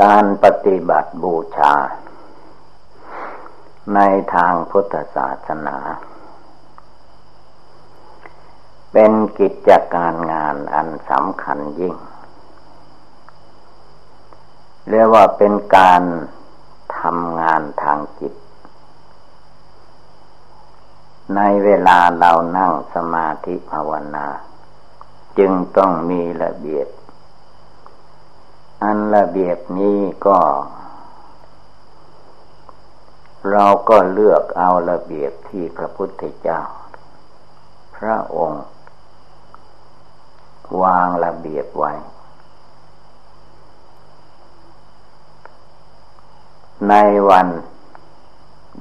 การปฏิบัติบูชา ในทางพุทธศาสนา เป็นกิจการงานอันสำคัญยิ่ง เรียกว่าเป็นการทำงานทางจิต ในเวลาเรานั่งสมาธิภาวนา จึงต้องมีระเบียบ อันระเบียบนี้ก็ เราก็เลือกเอาระเบียบที่พระพุทธเจ้า พระองค์ วางระเบียบไว้ ในวัน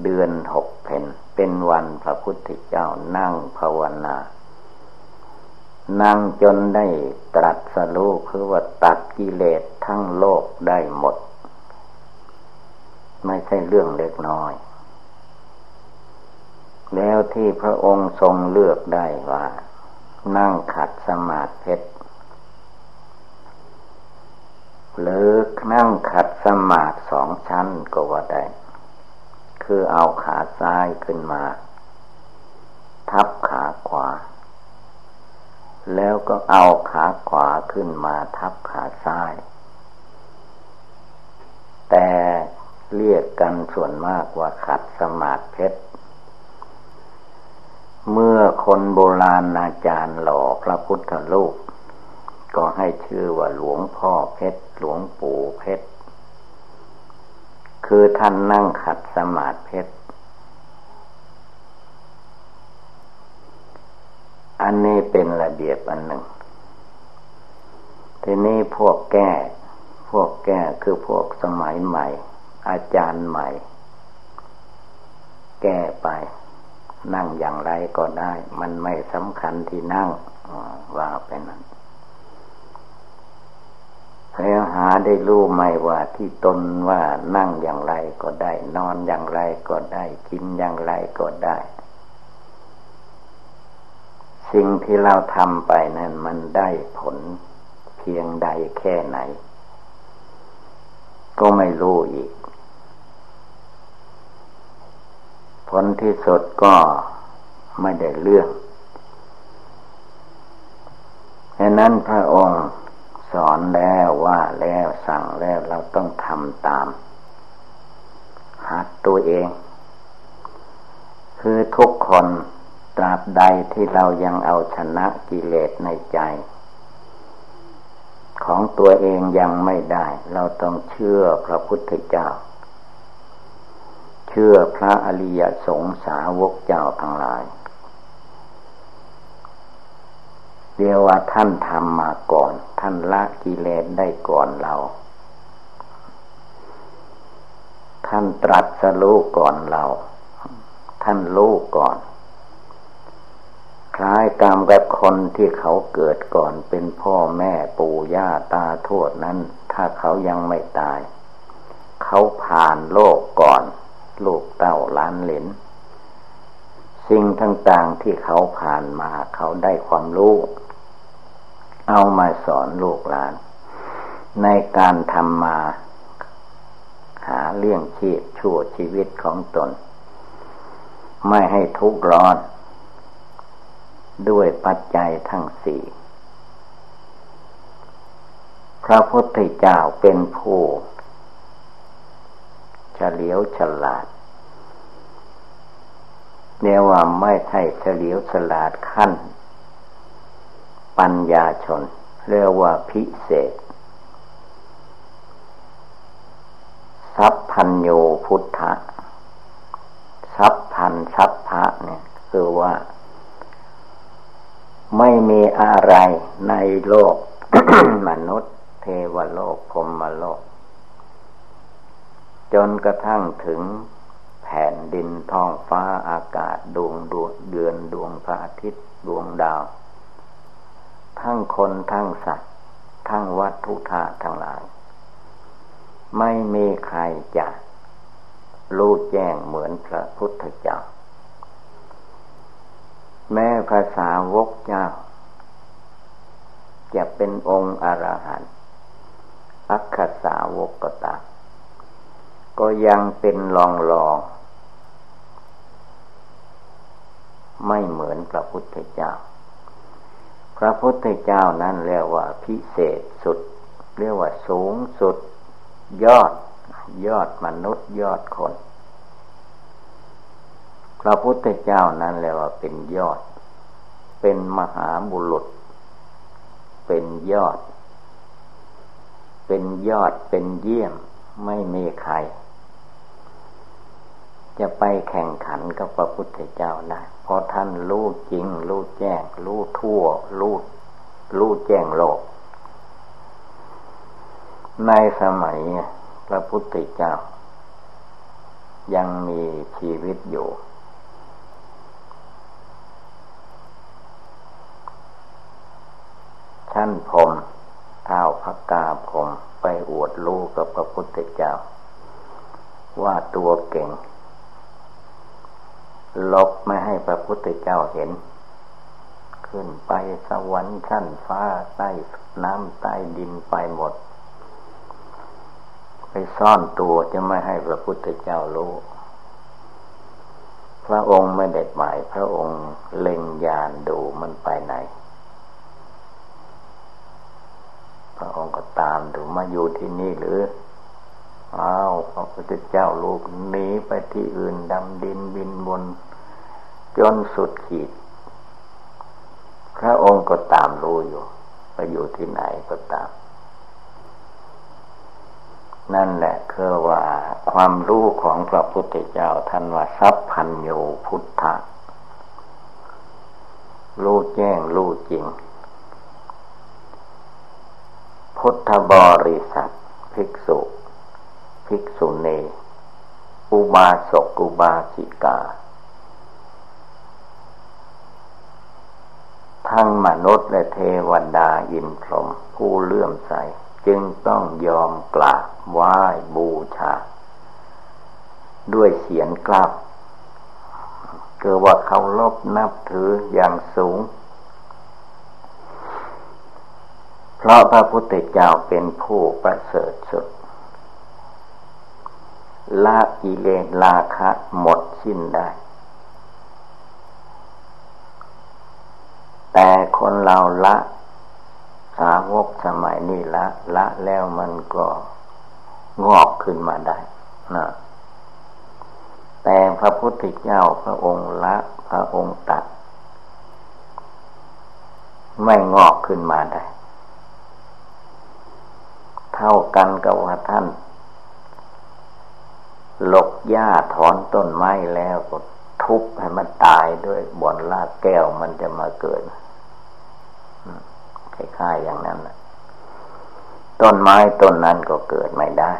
เดือนหกเพนเป็นวันพระพุทธเจ้านั่งภาวนา นั่งจนได้ตรัสรู้คือว่าตัดกิเลสทั้งโลกได้หมด ไม่ใช่เรื่องเล็กน้อย แล้วที่พระองค์ทรงเลือกได้ว่า นั่งขัดสมาธิหรือนั่งขัดสมาธิสองชั้นก็ว่าได้ คือเอาขาซ้ายขึ้นมา ทับขาขวา แล้วก็เอาขาขวาขึ้นมาทับขาซ้าย แต่เรียกกันส่วนมากว่าขัดสมาธิเพชร เมื่อคนโบราณอาจารย์หล่อพระพุทธรูปก็ให้ชื่อว่าหลวงพ่อเพชร หลวงปู่เพชร คือท่านนั่งขัดสมาธิเพชร อันนี้เป็นระเบียบอันหนึ่ง ทีนี้พวกแก้ พวกแก้คือพวกสมัยใหม่ อาจารย์ใหม่ แก้ไป นั่งอย่างไรก็ได้ มันไม่สำคัญที่นั่งว่าเป็นนั้นแล้วหาได้รู้ไหมว่าที่ตนว่านั่งอย่างไรก็ได้ นอนอย่างไรก็ได้ กินอย่างไรก็ได้ สิ่งที่เราทำไปนั้นมันได้ผลเพียงใดแค่ไหน ก็ไม่รู้อีก ผลที่สุดก็ไม่ได้เรื่องฉะนั้นพระองค์สอนแล้วว่าแล้วสั่งแล้วเราต้องทำตาม หัดตัวเอง คือทุกคน ตราบใดที่เรายังเอาชนะกิเลสในใจ ของตัวเองยังไม่ได้ เราต้องเชื่อพระพุทธเจ้า เชื่อพระอริยสงสาวกเจ้าทั้งหลายเรียกว่าท่านทำมาก่อน ท่านละกิเลสได้ก่อนเรา ท่านตรัสรู้ก่อนเรา ท่านรู้ก่อน ล้ายกรรมกับคนที่เขาเกิดก่อนเป็นพ่อแม่ปู่ย่าตาทวดนั้น ถ้าเขายังไม่ตาย เขาผ่านโลกก่อน ลูกเต้าล้านเหลนสิ่งต่างๆที่เขาผ่านมาเขาได้ความรู้เอามาสอนลูกหลาน ในการทำมา หาเลี้ยงชีพชั่วชีวิตของตน ไม่ให้ทุกข์ร้อน ด้วยปัจจัยทั้งสี่พระพุทธเจ้าเป็นผู้เฉลียวฉลาดเรียกว่าไม่ใช่เฉลียวฉลาดขั้น ปัญญาชน เรียกว่าพิเศษ สัพพัญโยพุทธะ สัพพันสัพพะเนี่ย คือว่า ไม่มีอะไรในโลก มนุษย์ เทวโลกพรมโลก จนกระทั่งถึงแผ่นดินท้องฟ้าอากาศดวงดวงเดือนดวงพระอาทิตย์ดวงดาว ทั้งคนทั้งสัตว์ ทั้งวัตถุธาตุทั้งหลาย ไม่มีใครจะรู้แจ้งเหมือนพระพุทธเจ้า แม้ภาษาวกเจ้า จะเป็นองค์อรหันต์อักขสาวกก็ตามก็ยังเป็นลองลอง ไม่เหมือนพระพุทธเจ้า พระพุทธเจ้านั้นเรียกว่าพิเศษสุด เรียกว่าสูงสุด ยอด ยอดมนุษย์ยอดคน พระพุทธเจ้านั้นเรียกว่าเป็นยอด เป็นมหาบุรุษ เป็นยอด เป็นยอดเป็นเยี่ยมไม่มีใคร จะไปแข่งขันกับพระพุทธเจ้าได้เพราะท่านรู้จริง รู้แจ้ง รู้ทั่ว รู้รู้แจ้งโลก ในสมัยพระพุทธเจ้า ยังมีชีวิตอยู่ ท่า นพรมเท้าพักกาพรมไปอวดรู้กับพระพุทธเจ้า ว่าตัวเก่ง ลบไม่ให้พระพุทธเจ้าเห็น ขึ้นไปสวรรค์ชั้นฟ้าใต้น้ำใต้ดินไปหมด ไปซ่อนตัวจะไม่ให้พระพุทธเจ้ารู้พระองค์ไม่เด็ดหมายพระองค์เล็งยานดูมันไปไหน พ ระองค์ก็ตามดูมาอยู่ที่นี่หรืออ้าวพระพุทธเจ้าลูกหนีไปที่อื่นดำดินบินบน จนสุดขีด พระองค์ก็ตามรู้อยู่ไปอยู่ที่ไหนก็ตาม นั่นแหละคือว่าความรู้ของพระพุทธเจ้าท่านว่าสัพพัญโยพุทธะรู้แจ้งรู้จริง พุทธบริษัท ภิกษุ ภิกษุณีอุบาสกอุบาสิกา ทั้งมนุษย์และเทวดาอินพรหมผู้เลื่อมใส จึงต้องยอมกราบไหว้บูชา ด้วยเสียงกราบเกิดว่าเขาลบนับถืออย่างสูง เพราะพระพุทธเจ้าเป็นผู้ประเสริฐสุดละกิเลสราคะหมดสิ้นได้ แต่คนเราละสาวกสมัยนี้ละ ละแล้วมันก็งอกขึ้นมาได้นะแต่พระพุทธเจ้าพระองค์ละพระองค์ตัด ไม่งอกขึ้นมาได้ เท่ากันกับว่าท่านหลกหญ้าถอนต้นไม้แล้วก็ทุบให้มันตายด้วยบ่อนลากแก้วมันจะมาเกิดคล้ายๆอย่างนั้นต้นไม้ต้นนั้นก็เกิดไม่ได้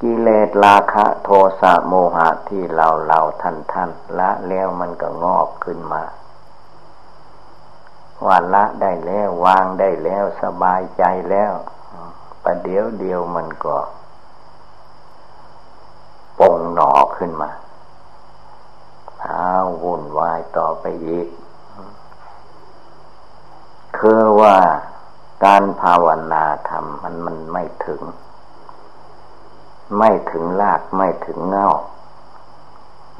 กิเลสราคะโทสะโมหะที่เราเราท่านท่านละแล้วมันก็งอกขึ้นมา ว่าละได้แล้ว วางได้แล้วสบายใจแล้วประเดี๋ยวเดียวมันก็ปงหนอขึ้นมาอ้าววุ่นวายต่อไปอีก คือว่าการภาวนาธรรมมันมันไม่ถึง ไม่ถึงลากไม่ถึงเงา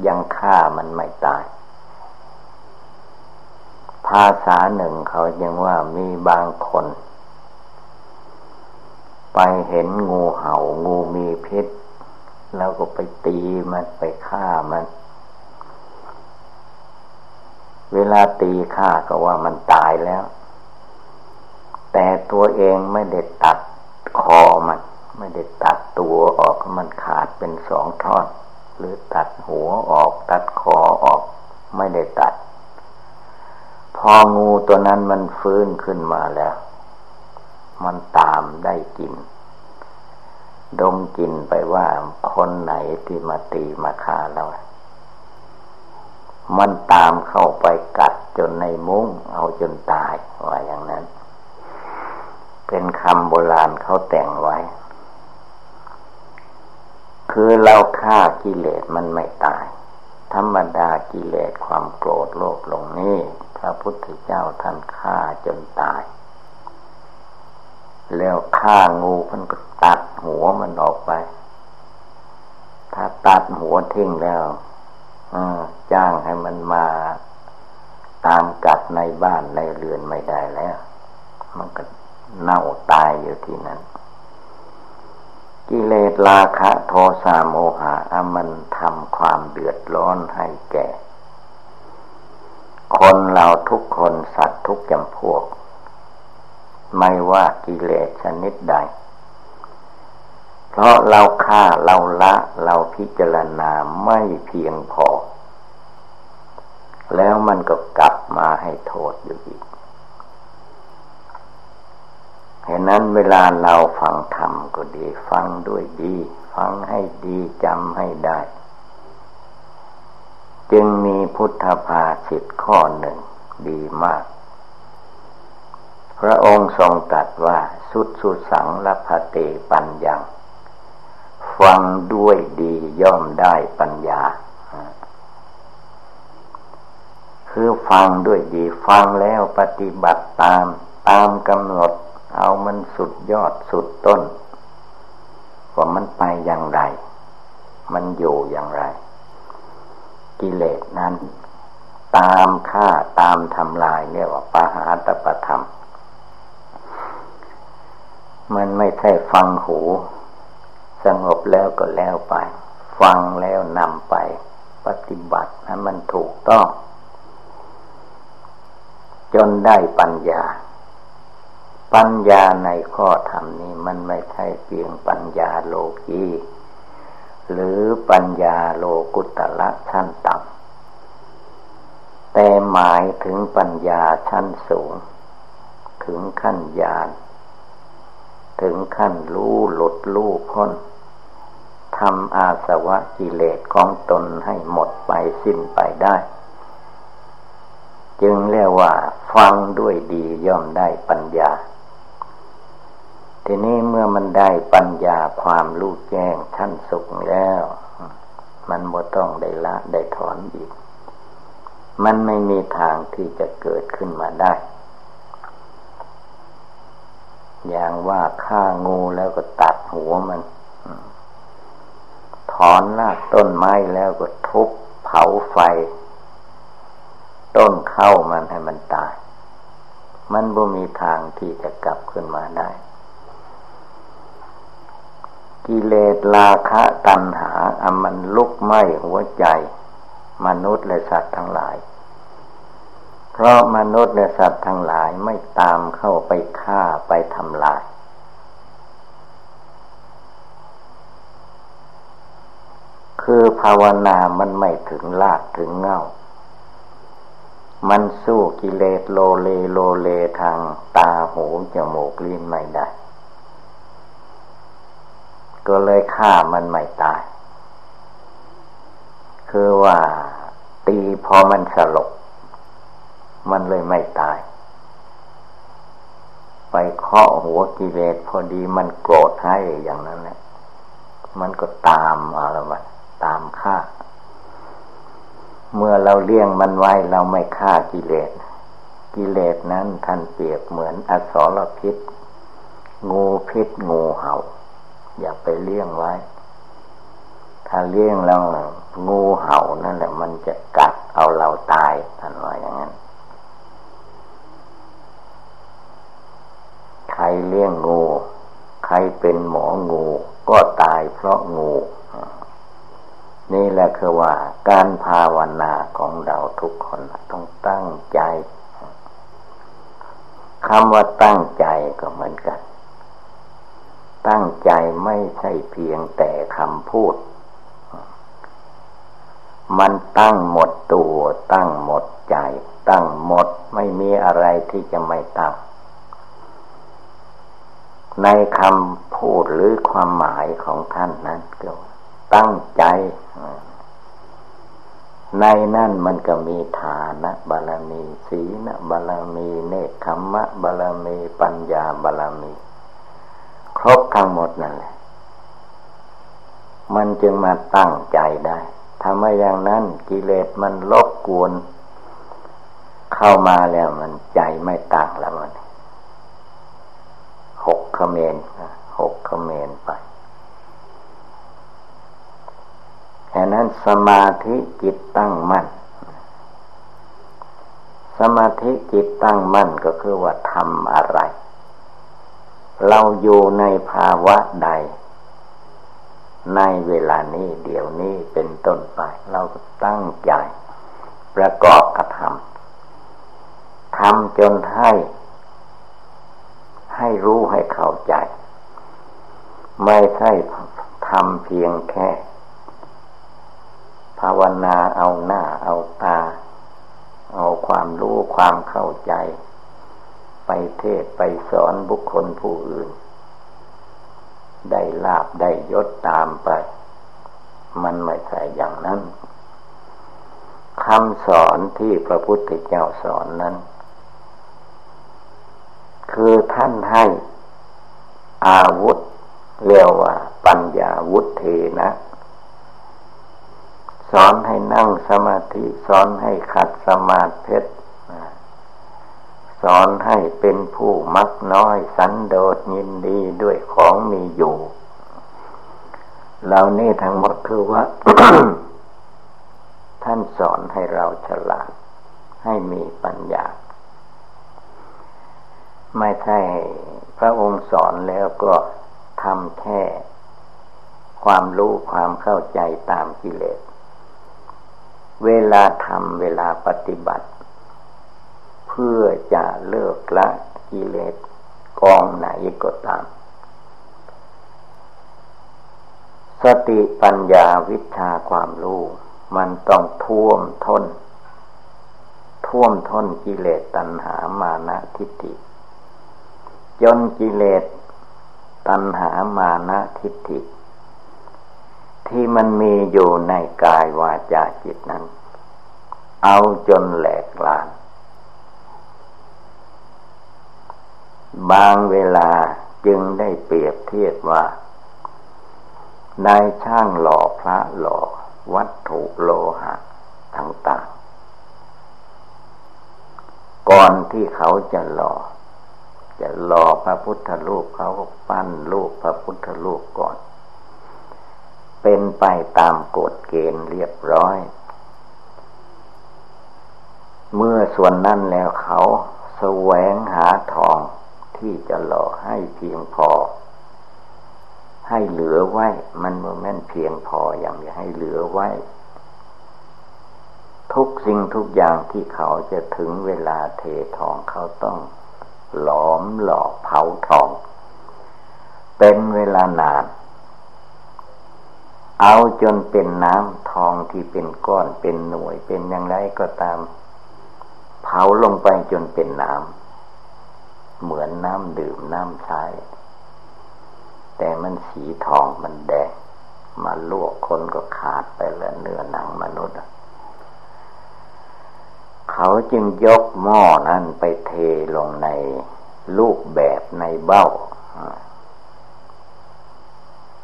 ยังฆ่ามันไม่ตาย ภาษาหนึ่งเขายังว่ามีบางคน ไปเห็นงูเหา่างูมีพิษ แล้วก็ไปตีมันไปฆ่ามัน เวลาตีฆ่าก็ว่ามันตายแล้ว แต่ตัวเองไม่ได้ตัดคอมัน ไม่ได้ตัดตัวออกมันขาดเป็นสองท่อน หรือตัดหัวออกตัดคอออกไม่ได้ตัด พองูตัวนั้นมันฟื้นขึ้นมาแล้ว มันตามได้กิน ดมกินไปว่าคนไหนที่มาตีมาฆ่าเรา มันตามเข้าไปกัดจนในมุ้งเอาจนตายว่าอย่างนั้น เป็นคำโบราณเขาแต่งไว้ คือเราฆ่ากิเลสมันไม่ตาย ธรรมดากิเลสความโกรธโลภลงนี้ พุทธเจ้าท่านฆ่าจนตาย แล้วฆ่างูมันก็ตัดหัวมันออกไป ถ้าตัดหัวทิ้งแล้วจ้างให้มันมาตามกัดในบ้านในเรือนไม่ได้แล้ว มันก็เน่าตายอยู่ที่นั้น กิเลสราคะ โทสะโมหะมันทำความเดือดร้อนให้แก่ คนเราทุกคนสัตว์ทุกจำพวก ไม่ว่ากิเลสชนิดใด เพราะเราฆ่าเราละเราพิจารณาไม่เพียงพอ แล้วมันก็กลับมาให้โทษอยู่อีกเห็นนั้นเวลาเราฟังธรรมก็ดี ฟังด้วยดี ฟังให้ดีจำให้ได้ จึงมีพุทธภาสิตข้อหนึ่งดีมาก พระองค์ทรงตรัสว่าสุดสุสังลพเตปัญญาฟังด้วยดีย่อมได้ปัญญา คือฟังด้วยดี ฟังแล้วปฏิบัติตามตามกำหนด เอามันสุดยอดสุดต้นว่ามันไปอย่างไร มันอยู่อย่างไร กิเลสนั้น ตามฆ่าตามทำลายเรียกว่าปหาตปธรรม มันไม่ใช่ฟังหู สงบแล้วก็แล้วไป ฟังแล้วนำไป ปฏิบัติให้มันถูกต้อง จนได้ปัญญา ปัญญาในข้อธรรมนี้มันไม่ใช่เพียงปัญญาโลกี หรือปัญญาโลกุตละชั้นต่ำแต่หมายถึงปัญญาชั้นสูง ถึงขั้นญาณถึงขั้นรู้หลุดรู้พ้นทำอาสวะกิเลสของตนให้หมดไปสิ้นไปได้ จึงเรียกว่า ฟังด้วยดีย่อมได้ปัญญา ทีนี้เมื่อมันได้ปัญญาความรู้แจ้งชั้นสุขแล้ว มันบ่ต้องได้ละได้ถอนอีก มันไม่มีทางที่จะเกิดขึ้นมาได้ อย่างว่าฆ่างูแล้วก็ตัดหัวมัน ถอนรากต้นไม้แล้วก็ทุบเผาไฟ ต้นเข้ามันให้มันตาย มันบ่มีทางที่จะกลับขึ้นมาได้ กิเลสราคะตัณหาอามันลุกไหม้หัวใจ มนุษย์และสัตว์ทั้งหลาย เพราะมนุษย์และสัตว์ทั้งหลายไม่ตามเข้าไปฆ่าไปทำลาย คือภาวนามันไม่ถึงรากถึงเหง้ามันสู้กิเลสโลเลโลเลทางตาหูจมูกลิ้นไม่ได้ ก็เลยฆ่ามันไม่ตาย คือว่าตีพอมันสลบ มันเลยไม่ตาย ไปเคาะหัวกิเลสพอดีมันโกรธให้อย่างนั้นแหละ มันก็ตามอะไรมันตามฆ่า เมื่อเราเลี้ยงมันไว้เราไม่ฆ่ากิเลส กิเลสนั้นท่านเปรียบเหมือนอสรพิษ งูพิษงูเห่า อย่าไปเลี้ยงไว้ ถ้าเลี้ยงแล้วงูเห่านั่นแหละ มันจะกัดเอาเราตายท่านว่าอย่างนั้นใครเลี้ยงงู ใครเป็นหมองู ก็ตายเพราะงู นี่แหละคือว่า การภาวนาของเราทุกคนต้องตั้งใจคำว่าตั้งใจก็เหมือนกัน ตั้งใจไม่ใช่เพียงแต่คำพูด มันตั้งหมดตัว ตั้งหมดใจ ตั้งหมดไม่มีอะไรที่จะไม่ตั้ง ในคำพูดหรือความหมายของท่านนั้นก็ตั้งใจ ในนั่นมันก็มีฐานะบารมี ศีลบารมี เนคขมะบารมี ปัญญาบารมี ครบทั้งหมดนั่นแหละ มันจึงมาตั้งใจได้ทำไมอย่างนั้นกิเลสมันลบกวน เข้ามาแล้วมันใจไม่ตั้งแล้วมันหกขเมนหกขเมนไปแค่นั้นสมาธิจิตตั้งมั่น สมาธิจิตตั้งมั่นก็คือว่าทำอะไร เราอยู่ในภาวะใด ในเวลานี้เดี๋ยวนี้เป็นต้นไป เราก็ตั้งใจ ประกอบกระทำทำจนให้ ให้รู้ให้เข้าใจ ไม่ใช่ทำเพียงแค่ ภาวนาเอาหน้าเอาตา เอาความรู้ความเข้าใจ ไปเทศไปสอนบุคคลผู้อื่น ได้ลาบได้ยศตามไป มันไม่ใช่อย่างนั้นคำสอนที่พระพุทธเจ้าสอนนั้น คือท่านให้อาวุธเรียกว่า ปัญญาวุธเทนะ สอนให้นั่งสมาธิ สอนให้ขัดสมาธิ สอนให้เป็นผู้มักน้อยสันโดษยินดีด้วยของมีอยู่เหล่านี้ทั้งหมดคือว่า ท่านสอนให้เราฉลาด ให้มีปัญญา ไม่ใช่พระองค์สอนแล้วก็ทำแค่ ความรู้ความเข้าใจตามกิเลส เวลาทำเวลาปฏิบัติ เพื่อจะเลิกละกิเลสกองไหนก็ตาม สติปัญญาวิชาความรู้มันต้องท่วมทนท่วมทนกิเลสตัณหามานะทิฏฐิจนกิเลสตัณหามานะทิฏฐิ ที่มันมีอยู่ในกายวาจาจิตนั้น เอาจนแหลกลาน บางเวลาจึงได้เปรียบเทียบว่านายช่างหล่อพระหล่อวัตถุโลหะต่างๆ ก่อนที่เขาจะหล่อ จะรอพระพุทธรูปเขาก็ปั้นรูปพระพุทธรูปก่อน เป็นไปตามกฎเกณฑ์เรียบร้อย เมื่อส่วนนั้นแล้วเขาแสวงหาทอง ที่จะหล่อให้เพียงพอ ให้เหลือไว้ มันโมแม่นเพียงพออย่างจะให้เหลือไว้ ทุกสิ่งทุกอย่างที่เขาจะถึงเวลาเททองเขาต้อง หลอมหล่อเผาทอง เป็นเวลานานเอาจนเป็นน้ำทองที่เป็นก้อนเป็นหน่วยเป็นอย่างไรก็ตาม เผาลงไปจนเป็นน้ำ เหมือนน้ำดื่มน้ำใช้ แต่มันสีทองมันแดงมาลวกคนก็ขาดไปแล้วเนื้อหนังมนุษย์ เขาจึงยกหม้อนั้นไปเทลงในลูกแบบในเบ้า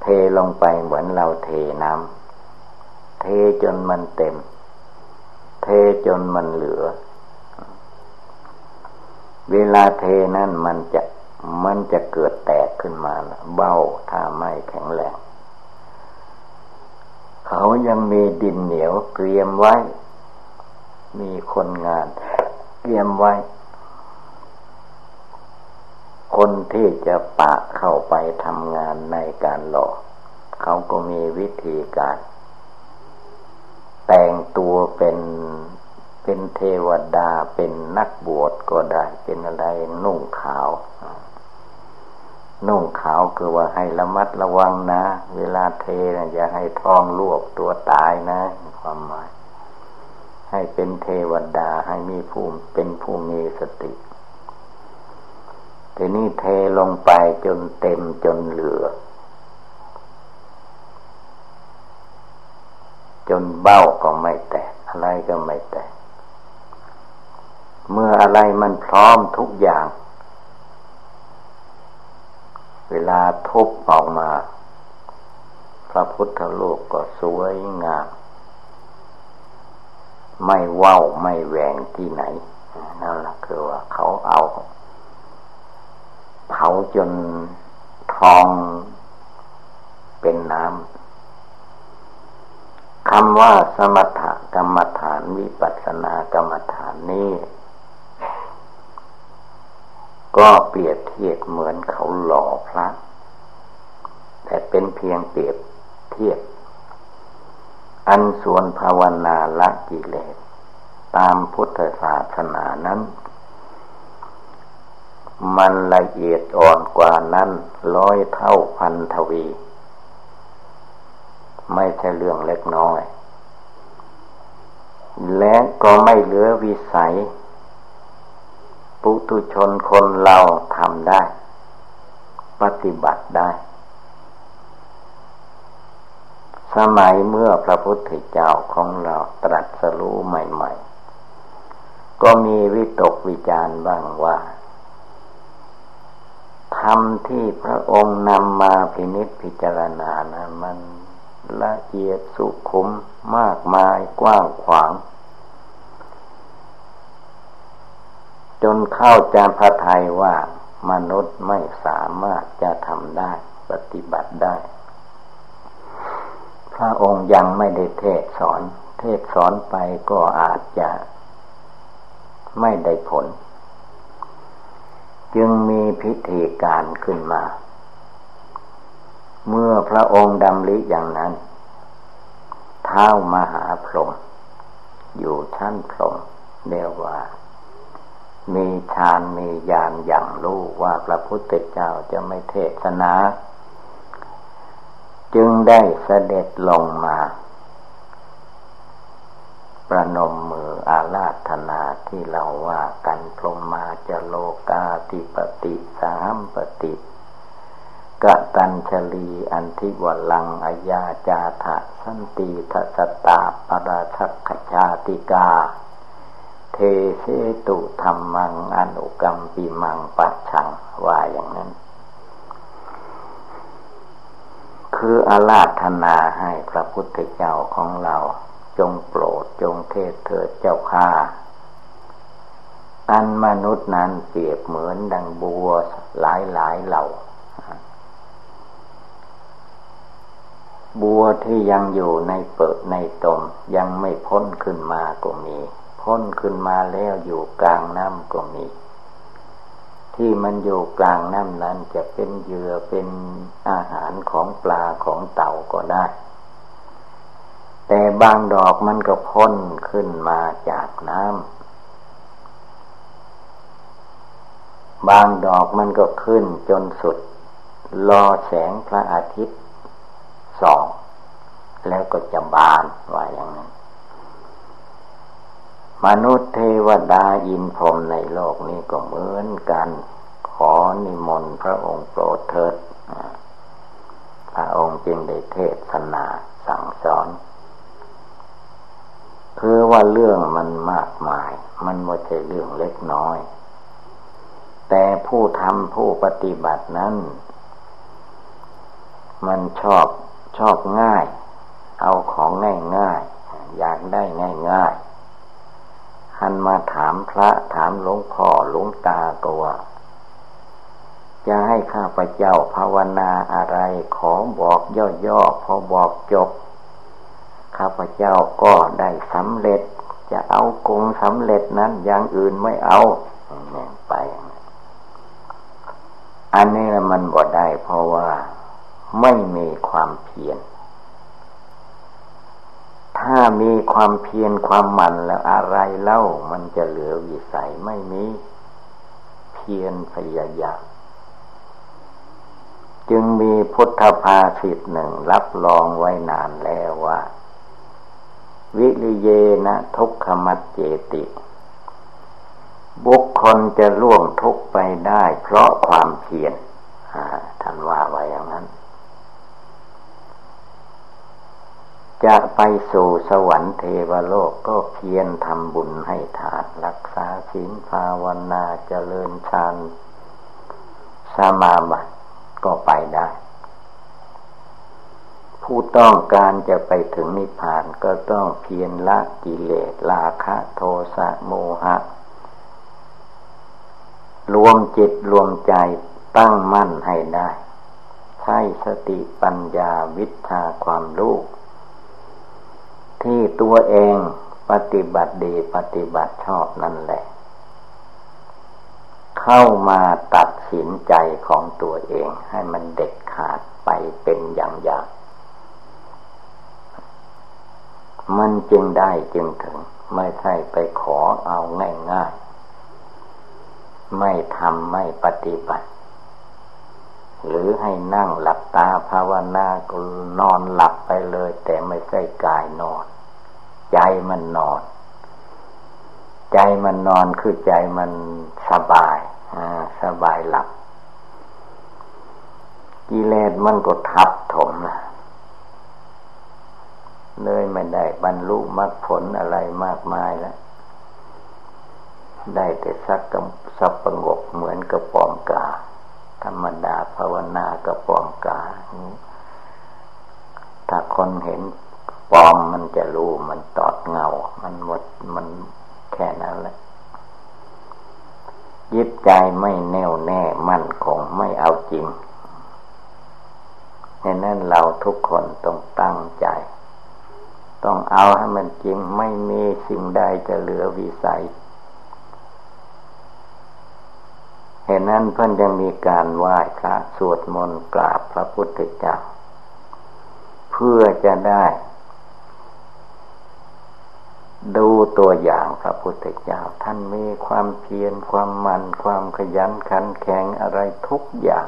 เทลงไปเหมือนเราเทน้ำเทจนมันเต็ม เทจนมันเหลือ เวลาเทนั่นมันจะมันจะเกิดแตกขึ้นมาเบ้าถ้าไม่แข็งแรงเขายังมีดินเหนียวเตรียมไว้ มีคนงานเตรียมไว้ คนที่จะปะเข้าไปทำงานในการหล่อเขาก็มีวิธีการ แต่งตัวเป็น เป็นเทวดาเป็นนักบวชก็ได้ เป็นอะไรนุ่งขาว นุ่งขาวคือว่าให้ระมัดระวังนะ เวลาเทนะอย่าให้ท้องลวกตัวตายนะ ความหมาย ให้เป็นเทวดาให้มีภูมิเป็นผู้มีสติทีนี้เทลงไปจนเต็มจนเหลือ จนเบ้าก็ไม่แตกอะไรก็ไม่แตก เมื่ออะไรมันพร้อมทุกอย่าง เวลาทุบออกมา พระพุทธโลกก็สวยงาม ไม่ว้าวไม่แหวงที่ไหน นั่นแหละคือว่าเขาเอาเผาจนทองเป็นน้ำคำว่าสมถกรรมฐานวิปัสสนากรรมฐานนี้ ก็เปรียบเทียบเหมือนเขาหล่อพระ แต่เป็นเพียงเปรียบเทียบ อันส่วนภาวนาละกิเลส ตามพุทธศาสนานั้น มันละเอียดอ่อนกว่านั้นร้อยเท่าพันทวี ไม่ใช่เรื่องเล็กน้อย และก็ไม่เหลือวิสัย ปุถุชนคนเราทำได้ ปฏิบัติได้ สมัยเมื่อพระพุทธเจ้าของเราตรัสรู้ใหม่ๆ ก็มีวิตกวิจารบ้างว่าธรรมที่พระองค์นำมาพินิจพิจารณานะมันละเอียดสุขุมมากมายกว้างขวาง จนเข้าใจพระทัยว่ามนุษย์ไม่สามารถจะทำได้ปฏิบัติได้ พระองค์ยังไม่ได้เทศสอน เทศสอนไปก็อาจจะไม่ได้ผล จึงมีพิธีการขึ้นมา เมื่อพระองค์ดำริอย่างนั้นเท้ามหาพรหมอยู่ชั้นพรหมเรียกว่า มีฌานมีญาณอย่างรู้ว่าพระพุทธเจ้าจะไม่เทศนา จึงได้เสด็จลงมา ประนมมืออาราธนาที่เราว่ากันพรหมาจะโลกาติปติสามปติกะตัญชลีอันทิวลังอายาจาทะสันติทัสตาปราชักขชาติกา เทเสตุธรรมังอนุกรรมปีมังปัจฉังว่าอย่างนั้น คืออาราธนาให้พระพุทธเจ้าของเราจงโปรดจงเทศเถิดเจ้าข้าอันมนุษย์นั้นเปรียบเหมือนดังบัวหลายหลายเหล่า บัวที่ยังอยู่ในเปิดในตมยังไม่พ้นขึ้นมาก็มี พ้นขึ้นมาแล้วอยู่กลางน้ำก็มี ที่มันอยู่กลางน้ำนั้นจะเป็นเหยื่อเป็นอาหารของปลาของเต่าก็ได้ แต่บางดอกมันก็พ้นขึ้นมาจากน้ำบางดอกมันก็ขึ้นจนสุด รอแสงพระอาทิตย์ส่องแล้วก็จะบานว่าอย่างนั้น มนุษย์เทวดาอินพรมในโลกนี้ก็เหมือนกัน ขอนิมนต์พระองค์โปรดเถิดพระองค์จึงได้เทศนาสั่งสอนคือว่าเรื่องมันมากมาย มันไม่ใช่เรื่องเล็กน้อย แต่ผู้ทำผู้ปฏิบัตินั้น มันชอบชอบง่าย เอาของง่ายง่ายอยากได้ง่ายง่าย หันมาถามพระถามหลวงพ่อหลวงตาก็ว่าจะให้ข้าพเจ้าภาวนาอะไรขอบอกย่อๆพอบอกจบ ข้าพเจ้าก็ได้สำเร็จ จะเอากงสำเร็จนั้นอย่างอื่นไม่เอาไป อันนี้มันบ่ได้เพราะว่าไม่มีความเพียร ถ้ามีความเพียรความหมั่นแล้วอะไรเล่ามันจะเหลือวิสัยไม่มี เพียรพยายามจึงมีพุทธภาษิตหนึ่งรับรองไว้นานแล้วว่า วิริเยนะทุกขมัดเจติ บุคคลจะล่วงทุกไปได้เพราะความเพียรท่านว่าไว้อย่างนั้น จะไปสู่สวรรค์เทวโลกก็เพียรทำบุญให้ทานรักษาศีลภาวนาเจริญฌานสมาบัติก็ไปได้ ผู้ต้องการจะไปถึงนิพพานก็ต้องเพียรละกิเลสราคะโทสะโมหะ รวมจิตรวมใจตั้งมั่นให้ได้ ใช้สติปัญญาวิชาความรู้ ที่ตัวเองปฏิบัติดีปฏิบัติชอบนั่นแหละ เข้ามาตัดสินใจของตัวเองให้มันเด็ดขาดไปเป็นอย่างอย่างมันจึงได้จึงถึง ไม่ใช่ไปขอเอาง่ายๆ ไม่ทำไม่ปฏิบัติ หรือให้นั่งหลับตาภาวนาก็นอนหลับไปเลย แต่ไม่ใช่กายนอน ใจมันนอน ใจมันนอนคือใจมันสบายสบายหลับ กิเลสมันก็ทับถมนะเลยไม่ได้บรรลุมรรคผลอะไรมากมายแล้ว ได้แต่สักกับสับประงกเหมือนกระปอมกา ธรรมดาภาวนากระปอมกา ถ้าคนเห็น ปอมมันจะรู้มันตอดเงา มันหมดมันแค่นั้นแหละยึดใจไม่แน่วแน่มั่นคงไม่เอาจริงในนั้นเราทุกคนต้องตั้งใจ ต้องเอาให้มันจริงไม่มีสิ่งใดจะเหลือวิสัยเห็นนั้นเพื่อนยังมีการไหว้พระสวดมนต์กราบพระพุทธเจ้า เพื่อจะได้ ดูตัวอย่างพระพุทธเจ้า ท่านมีความเพียรความมัน ความขยันขันแข็งอะไรทุกอย่าง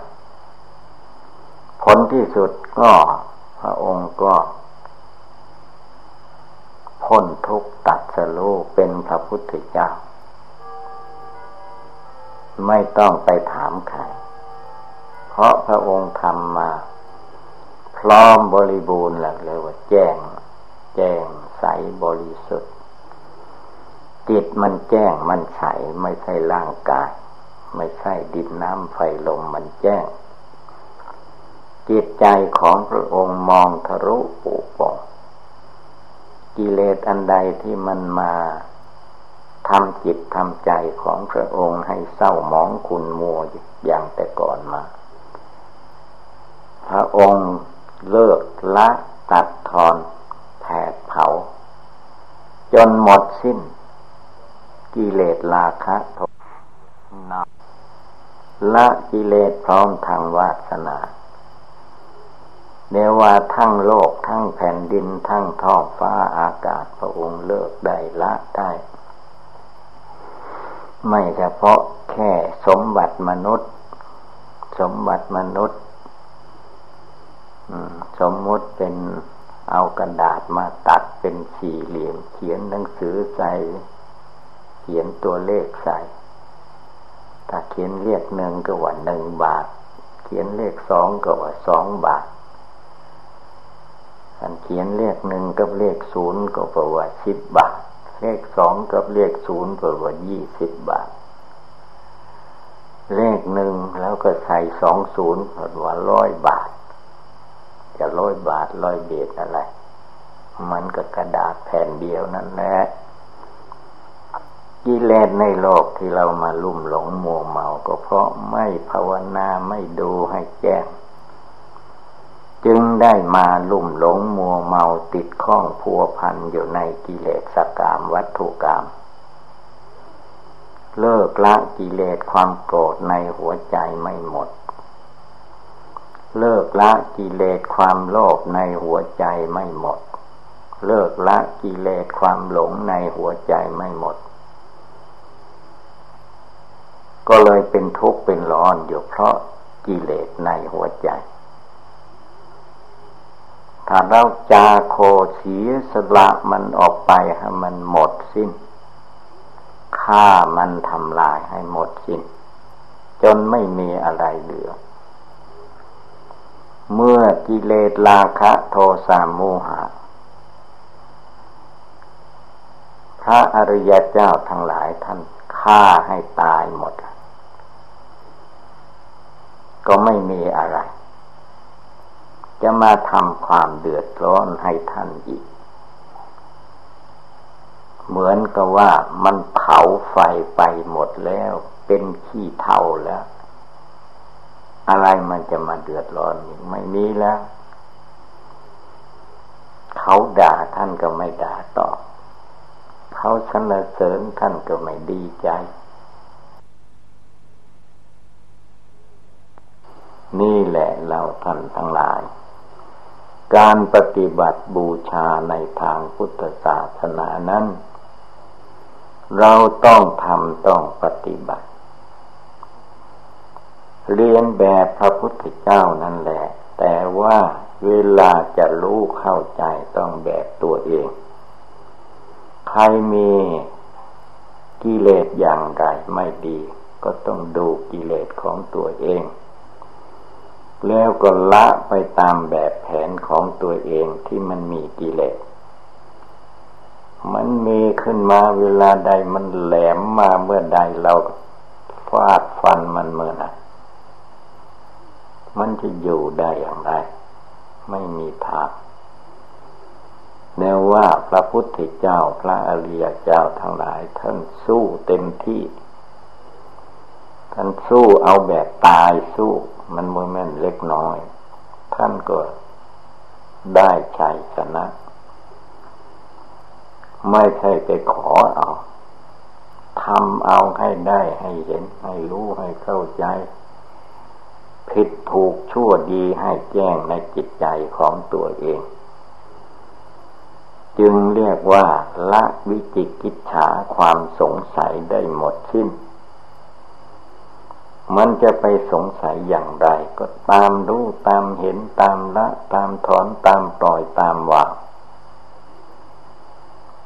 ผลที่สุดก็พระองค์ก็พ้นทุกตัดสโลเป็นพระพุทธเจ้า ไม่ต้องไปถามใคร เพราะพระองค์ทำมา พร้อมบริบูรณ์แล้วเลยว่าแจ้ง แจ้งใสบริสุทธิ์ จิตมันแจ้งมันใสไม่ใช่ร่างกาย ไม่ใช่ดินน้ำไฟลมมันแจ้ง จิตใจของพระองค์มองทะลุปุปองกิเลสอันใดที่มันมาทำจิตทำใจของพระองค์ให้เศร้าหมองคุณมัวอย่างแต่ก่อนมา พระองค์เลิกละตัดทอนแผดเผา จนหมดสิ้น กิเลสราคะโทนะละกิเลสพร้อมทางวาสนาเนว่าทั้งโลกทั้งแผ่นดินทั้งท้องฟ้าอากาศพระองค์เลิกได้ละได้ไม่เฉพาะแค่สมบัติมนุษย์ สมบัติมนุษย์สมมุติเป็นเอากระดาษมาตัดเป็นสี่เหลี่ยมเขียนหนังสือใส่ ขียนตัวเลขใส่ ถ้าเขียนเลขหนึ่งก็ว่าหนึ่งบาท เขียนเลขสองก็ว่าสองบาทอันเขียนเลขหนึ่งกับเลขศูนย์ก็แปลว่าสิบบาท เลขสองกับเลขศูนย์แปลว่ายี่สิบบาท เลขหนึ่งแล้วก็ใส่สองศูนย์แปลว่าร้อยบาท จะร้อยบาทร้อยเบสอะไร มันก็กระดาษแผ่นเดียวนั่นแหละ กิเลสในโลกที่เรามาลุ่มหลงมัวเมา ก็เพราะไม่ภาวนาไม่ดูให้แจ้ง จึงได้มาลุ่มหลงมัวเมาติดข้องพัวพันอยู่ในกิเลสกามวัตถุกรรมเลิกละกิเลสความโกรธในหัวใจไม่หมด เลิกละกิเลสความโลภในหัวใจไม่หมด เลิกละกิเลสความหลงในหัวใจไม่หมด ก็เลยเป็นทุกข์เป็นร้อนอยู่เพราะกิเลสในหัวใจ ถ้าเราจาโคเสียสละมันออกไปให้มันหมดสิ้นขฆ่ามันทำลายให้หมดสิน้น จนไม่มีอะไรเหลือ เมื่อกิเลสราคะโทสะโมหะพระอริยเจ้าทั้งหลายท่านฆ่าให้ตายหมด ก็ไม่มีอะไร จะมาทำความเดือดร้อนให้ท่านอีก เหมือนกับว่ามันเผาไฟไปหมดแล้ว เป็นขี้เท่าแล้ว อะไรมันจะมาเดือดร้อนอีกไม่มีแล้วเขาด่าท่านก็ไม่ด่าตอบ เขาสนเสริญท่านก็ไม่ดีใจ นี่แหละเราท่านทั้งหลาย การปฏิบัติบูชาในทางพุทธศาสนานั้น เราต้องทำต้องปฏิบัติ เรียนแบบพระพุทธเจ้านั่นแหละ แต่ว่าเวลาจะรู้เข้าใจต้องแบบตัวเอง ใครมีกิเลสอย่างไรไม่ดี ก็ต้องดูกิเลสของตัวเอง แล้วก็ละไปตามแบบแผนของตัวเองที่มันมีกิเลส มันมีขึ้นมาเวลาใดมันแหลมมาเมื่อใดเราฟาดฟันมันเมื่อนั้นมันจะอยู่ได้อย่างไร ไม่มีทางแนวว่าพระพุทธเจ้าพระอริยเจ้าทั้งหลายท่านสู้เต็มที่ ท่านสู้เอาแบบตายสู้ มันโมเมนเล็กน้อย ท่านก็ได้ชัยชนะ ไม่ใช่ไปขอเอาทำเอาให้ได้ให้เห็นให้รู้ให้เข้าใจ ผิดถูกชั่วดีให้แจ้งในจิตใจของตัวเอง จึงเรียกว่าละวิจิกิจฉาความสงสัยได้หมดสิ้น มันจะไปสงสัยอย่างไร ก็ตามรู้ตามเห็นตามละ ตามถอนตามปล่อยตามวาง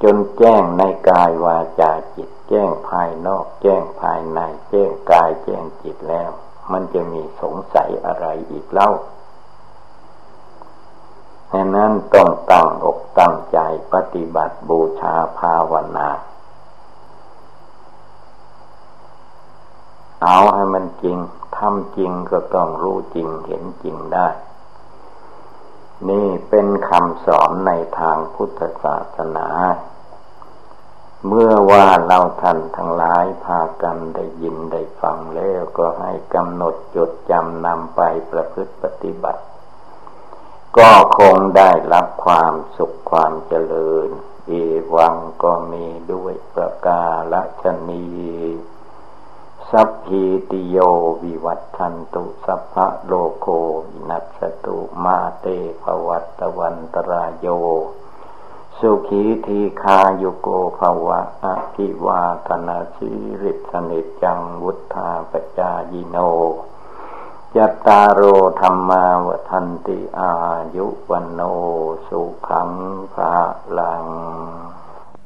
จนแจ้งในกายวาจาจิต แจ้งภายนอก แจ้งภายใน แจ้งกายแจ้งจิตแล้ว มันจะมีสงสัยอะไรอีกเล่าดังนั้นต้องตั้งอกตั้งใจปฏิบัติบูชาภาวนา เอาให้มันจริงทำจริงก็ต้องรู้จริงเห็นจริงได้ นี่เป็นคำสอนในทางพุทธศาสนา เมื่อว่าเราท่านทั้งหลายพากันได้ยินได้ฟังแล้วก็ให้กำหนดจดจำนำไปประพฤติปฏิบัติ ก็คงได้รับความสุขความเจริญอีวังก็มีด้วยประกาศชนี สัพพีติโยวิวัตทันตุสัพพะโลโควินัสตุมาเตภวัตวันตรายโย สุขีทีคาโยโกภวะอภิวาธนาชิริสนิจังวุธาปจายิโนยัตตาโรธรรมาวทันติอายุวันโนสุขังภาลัง